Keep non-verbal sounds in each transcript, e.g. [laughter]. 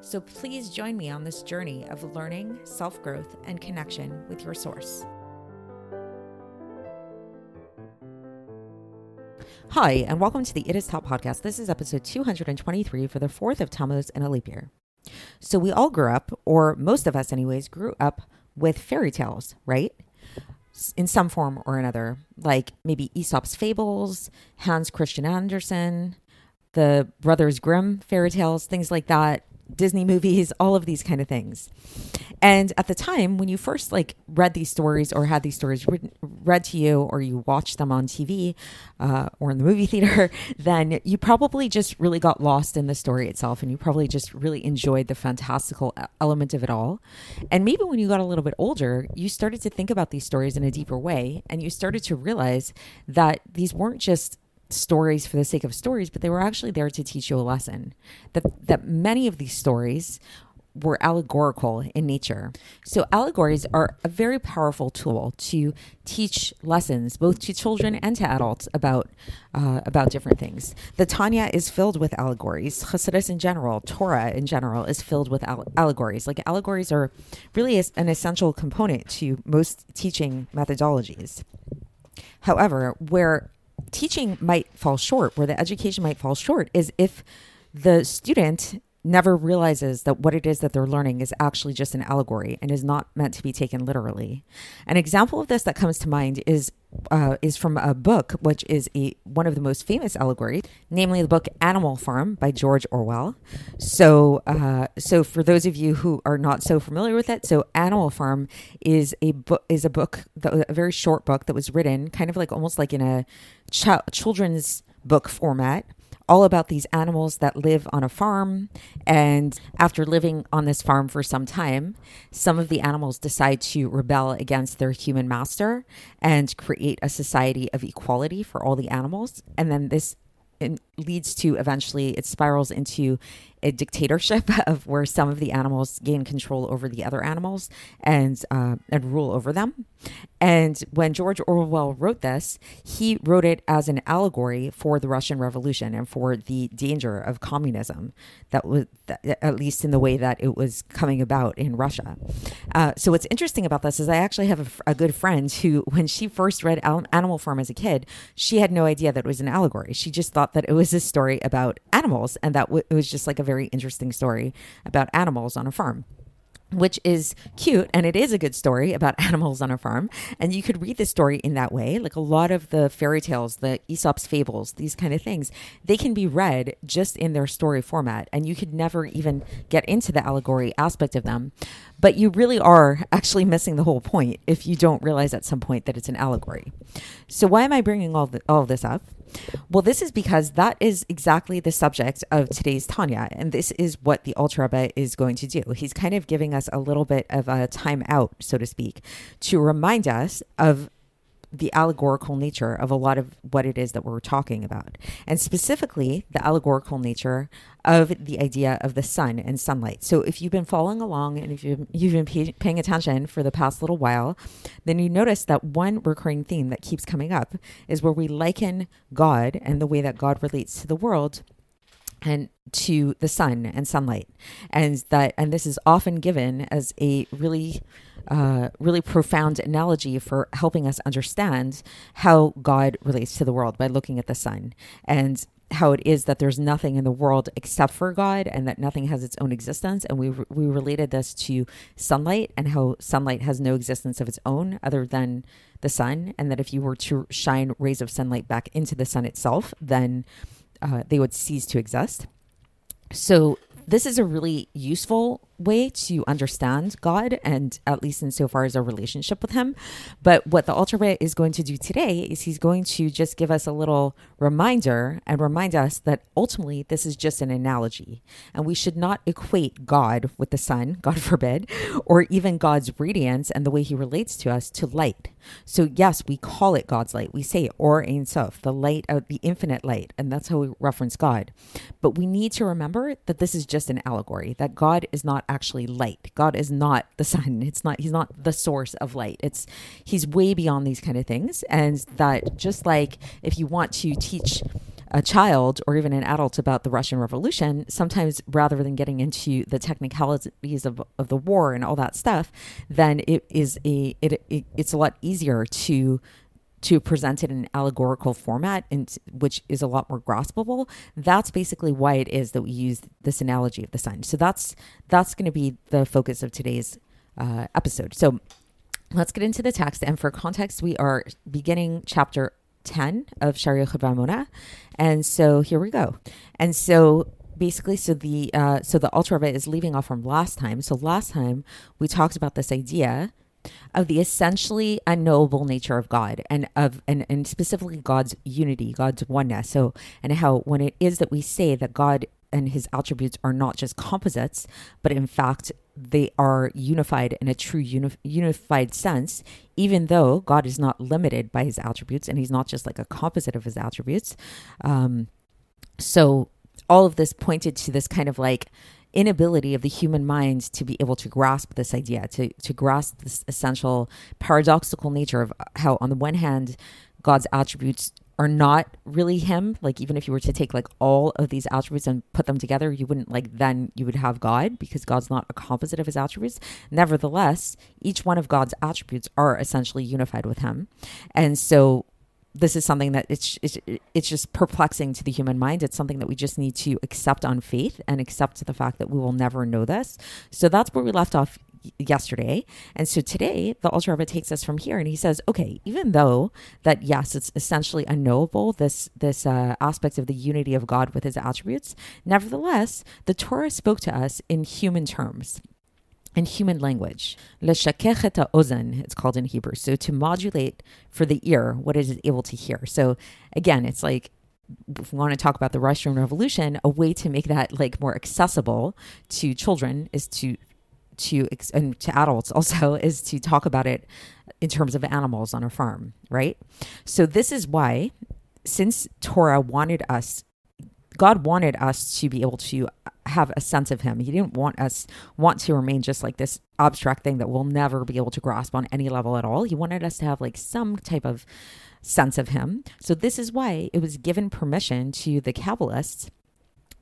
So please join me on this journey of learning, self growth, and connection with your source. Hi, and welcome to the It Is Taught podcast. This is episode 223 for the 4th of Tammuz and a leap year. So, we all grew up, or most of us, anyways, grew up with fairy tales, right? In some form or another, like maybe Aesop's Fables, Hans Christian Andersen, the Brothers Grimm fairy tales, things like that, Disney movies, [laughs] all of these kind of things. And at the time, when you first like read these stories or had these stories read, read to you, or you watched them on TV uh, or in the movie [laughs] theater, then you probably just really got lost in the story itself, and you probably just really enjoyed the fantastical element of it all. And maybe when you got a little bit older, you started to think about these stories in a deeper way, and you started to realize that these weren't just stories for the sake of stories, but they were actually there to teach you a lesson. That that many of these stories were allegorical in nature. So allegories are a very powerful tool to teach lessons, both to children and to adults, about uh, about different things. The Tanya is filled with allegories. Chassidus in general, Torah in general, is filled with al- allegories. Like allegories are really an essential component to most teaching methodologies. However, where teaching might fall short, where the education might fall short, is if the student never realizes that what it is that they're learning is actually just an allegory and is not meant to be taken literally. An example of this that comes to mind is uh, is from a book which is a one of the most famous allegories, namely the book Animal Farm by George Orwell. So, uh, so for those of you who are not so familiar with it, so Animal Farm is a book is a book that, a very short book that was written kind of like almost like in a ch- children's book format all about these animals that live on a farm. And after living on this farm for some time, some of the animals decide to rebel against their human master and create a society of equality for all the animals. And then this leads to eventually it spirals into a dictatorship [laughs] of where some of the animals gain control over the other animals and uh, and rule over them. And when George Orwell wrote this, he wrote it as an allegory for the Russian Revolution and for the danger of communism that was at least in the way that it was coming about in Russia. Uh, so what's interesting about this is I actually have a, a good friend who, when she first read Animal Farm as a kid, she had no idea that it was an allegory. She just thought that it was a story about animals and that w- it was just like a very very interesting story about animals on a farm which is cute and it is a good story about [laughs] animals on a farm. And you could read the story in that way. Like a lot of the fairy tales the aesop's fables these kind of things they can be read just in their story format and you could never even get into the allegory aspect of them. But you really are [laughs] actually missing the whole point if you don't realize at some point that it's an allegory. So why am i bringing all, the, all this up well, this is because that is exactly the subject of today's Tanya, and this is what the Alter Rebbe is going to do. He's kind of giving us a little bit of a time out, so to speak, to remind us of the allegorical nature of a lot of what it is that we're talking about, and specifically the allegorical nature of the idea of the sun and sunlight. So, if you've been following along and if you've, you've been pay, paying attention for the past little while, then you notice that one recurring theme that keeps coming up is where we liken God and the way that God relates to the world and to the sun and sunlight and that and this is often given as a really uh, really profound analogy for helping us understand how God relates to the world by looking at the sun and how it is that there's nothing in the world except for God and that nothing has its own existence. And we, we related this to sunlight and how sunlight has no existence of its own other than the sun. And that if you were to shine rays of sunlight back into the sun itself, then uh, they would cease to exist. So this is a really useful way to understand God and at least insofar as our relationship with Him. But what the Alter Rebbe is going to do today is he's going to just give us a little reminder and remind us that ultimately this is just an analogy. And we should not equate God with the sun, [laughs] God forbid, or even God's radiance and the way He relates to us to light. So, yes, we call it God's light. We say Or Ein Sof, the light of the infinite light. And that's how we reference God. But we need to remember that this is just an allegory, that God is not actually light. God is not the [laughs] sun. It's not, he's not the source of light. It's, he's way beyond these kind of things. And that just like if you want to teach, a child or even an adult about the Russian Revolution, sometimes rather than getting into the technicalities of, of the war and all that stuff, then it is a it, it it's a lot easier to to present it in an allegorical format and which is a lot more graspable that's basically why it is that we use this analogy of the sun so that's that's going to be the focus of today's uh, episode so let's get into the text and for context we are beginning chapter 10 of Sha'ar HaYichud Vehaemuna so here we go. And so basically so the uh, so the Alter Rebbe is leaving off from last time. So last time we talked about this idea of the essentially unknowable nature of God and of and, and specifically God's unity, God's oneness. So and how when it is that we say that God and his attributes are not just composites, but in fact they are unified in a true uni- unified sense, even though God is not limited by his attributes and he's not just like a composite of his attributes. Um, so all of this pointed to this kind of like inability of the human mind to be able to grasp this idea, to, to grasp this essential paradoxical nature of how, on the one hand, God's attributes are not really him. Like even if you were to take like all of these attributes and put them together you wouldn't like then you would have god because god's not a composite of his attributes. Nevertheless each one of god's attributes are essentially unified with him. And so this is something that it's, it's it's just perplexing to the human mind. It's something that we just need to accept on faith and accept the fact that we will never know this. So that's where we left off yesterday. And so today, the Alter Rebbe takes us from here and he says, okay, even though that, yes, it's essentially unknowable, this, this uh, aspect of the unity of God with his attributes, nevertheless, the Torah spoke to us in human terms in human language. Leshakech ozen, it's called in Hebrew. So to modulate for the ear what it is able to hear. So again, it's like if we want to talk about the Russian Revolution, a way to make that like more accessible to children is to to and to adults [laughs] also is to talk about it in terms of animals on a farm, right? So this is why since Torah wanted us God wanted us to be able to have a sense of him. He didn't want us want to remain just like this abstract thing that we'll never be able to grasp on any level at all. He wanted us to have like some type of sense of him. So this is why it was given permission to the Kabbalists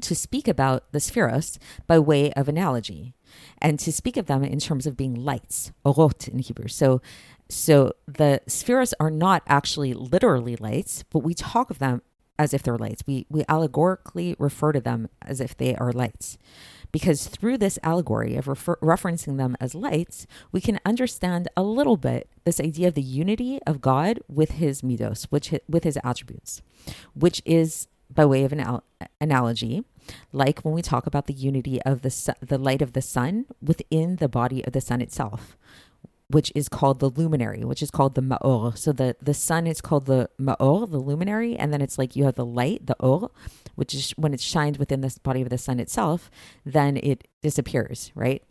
to speak about the sefiros by way of analogy and to speak of them in terms of being lights, orot in Hebrew. So, so the sefiros are not actually literally lights, but we talk of them as if they're lights. We we allegorically refer to them as if they are lights. Because through this allegory of refer- referencing them as lights, we can understand a little bit this idea of the unity of God with his midos, which with his attributes, which is by way of an al- analogy, like when we talk about the unity of the su- the light of the sun within the body of the sun itself, which is called the luminary, which is called the ma'or. So the the sun is called the ma'or, the luminary, and then it's like you have the light, the or, which is when it shines within the body of the sun itself, then it disappears, right?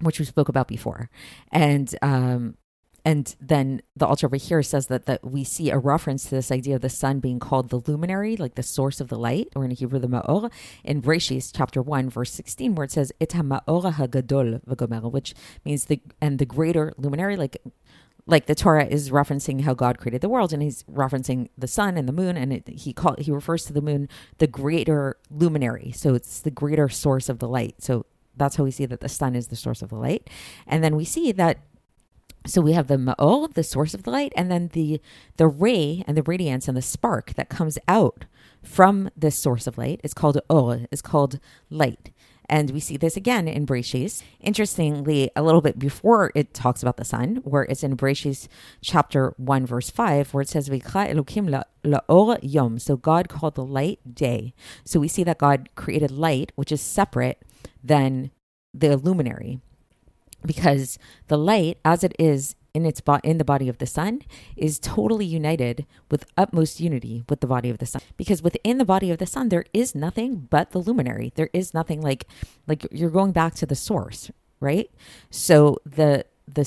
Which we spoke about before, and um, and then the Alter over here says that that we see a reference to this idea of the sun being called the luminary, like the source of the light, or in Hebrew the ma'or, in Breshis chapter one verse sixteen, where it says et ma'or hagadol v'gomer, which means the and the greater luminary, like like the Torah is referencing how God created the world, and he's referencing the sun and the moon, and it, he call he refers to the moon the greater luminary, so it's the greater source of the light. So that's how we see that the sun is the source of the light, and then we see that so we have the ma'or, the source of the light, and then the the ray and the radiance and the spark that comes out from this source of light is called or, is called light. And we see this again in Breshis. Interestingly, a little bit before it talks about the sun, where it's in Breshis chapter 1, verse 5, where it says, Elokim la la'or yom. So God called the light day. So we see that God created light, which is separate than the luminary because the light as it is in its bo- in the body of the sun is totally united with utmost unity with the body of the sun. Because within the body of the sun there is nothing but the luminary. There is nothing like like you're going back to the source right? So the the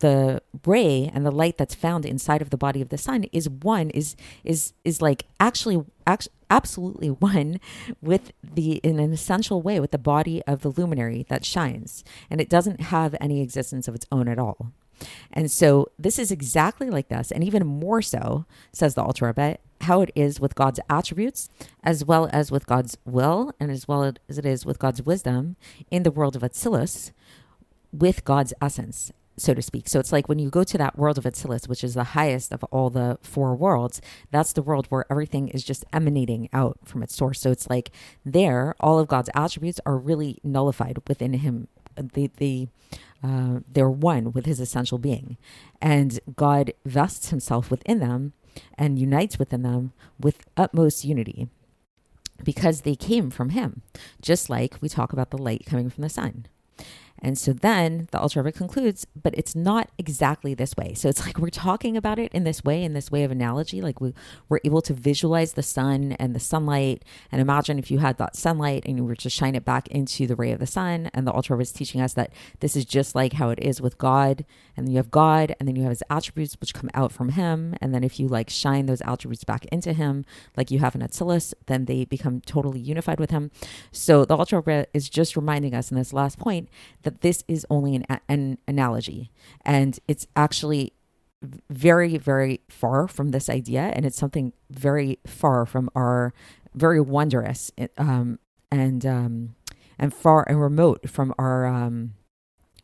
the ray and the light that's found inside of the body of the sun is one is is is like actually actually absolutely [laughs] one with the in an essential way with the body of the luminary that shines. And it doesn't have any existence of its own at all. And so this is exactly like this, and even more so, says the Alter Rebbe, how it is with God's attributes, as well as with God's will, and as well as it is with God's wisdom in the world of Atzilus, with God's essence, so to speak. So it's like when you go to that world of Atzilus, which is the highest of all the four worlds, that's the world where everything is just emanating out from its source. So it's like there, all of God's attributes are really nullified within Him. The the uh, they're one with his essential being. And God vests himself within them and unites within them with utmost unity because they came from him, just like we talk about the light coming from the sun. And so then the Alter Rebbe concludes, but it's not exactly this way. So it's [laughs] like we're talking about it in this way, in this way of analogy. Like we, we're able to visualize the sun and the sunlight. And imagine if you had that sunlight and you were to shine it back into the ray of the sun. And the Rebbe is teaching us that this is just like how it is with God. And then you have God, and then you have his attributes which come out from him. And then if you like shine those attributes back into him, like you have in Atzilus, then they become totally unified with him. So the Rebbe is just reminding us in this last point that this is only an, an analogy. And it's actually very very far from this idea. And it's something very far from our very wondrous um, and um, and far and remote from our um,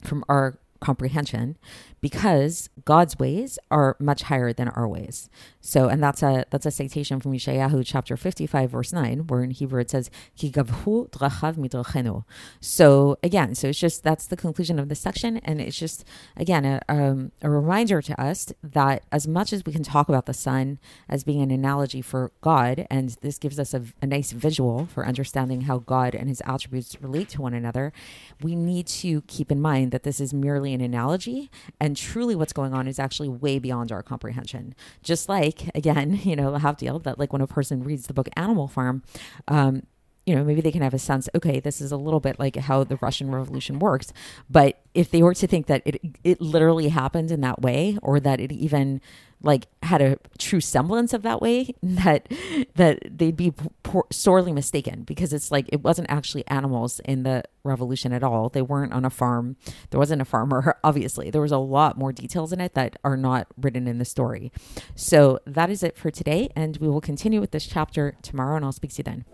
from our comprehension because God's ways are much higher than our ways. So, and that's a that's a citation from Yeshayahu chapter 55 verse 9 where in Hebrew it says ki gavhu drachav midrachenu. So, again, so it's just that's the conclusion of this section and it's just again a, um, a reminder to us that as much as we can talk about the sun as being an analogy for God and this gives us a, a nice visual for understanding how God and his attributes relate to one another, we need to keep in mind that this is merely an analogy and and truly what's going on is actually way beyond our comprehension. Just like, again, [laughs] you know, deal that like when a person reads the book Animal Farm, um, you know, maybe they can have a sense, okay, this is a little bit like how the Russian Revolution works. But if they were to think that it it literally happened in that way, or that it even like had a true semblance of that way [laughs] that that they'd be poor, sorely mistaken because it's like it wasn't actually animals in the revolution at all. They weren't on a farm. There wasn't a farmer [laughs] obviously. There was a lot more details in it that are not written in the story. So that is it for today and we will continue with this chapter tomorrow and i'll speak to you then.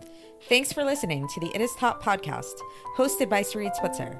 Thanks for listening to the it is taught podcast hosted by sarit switzer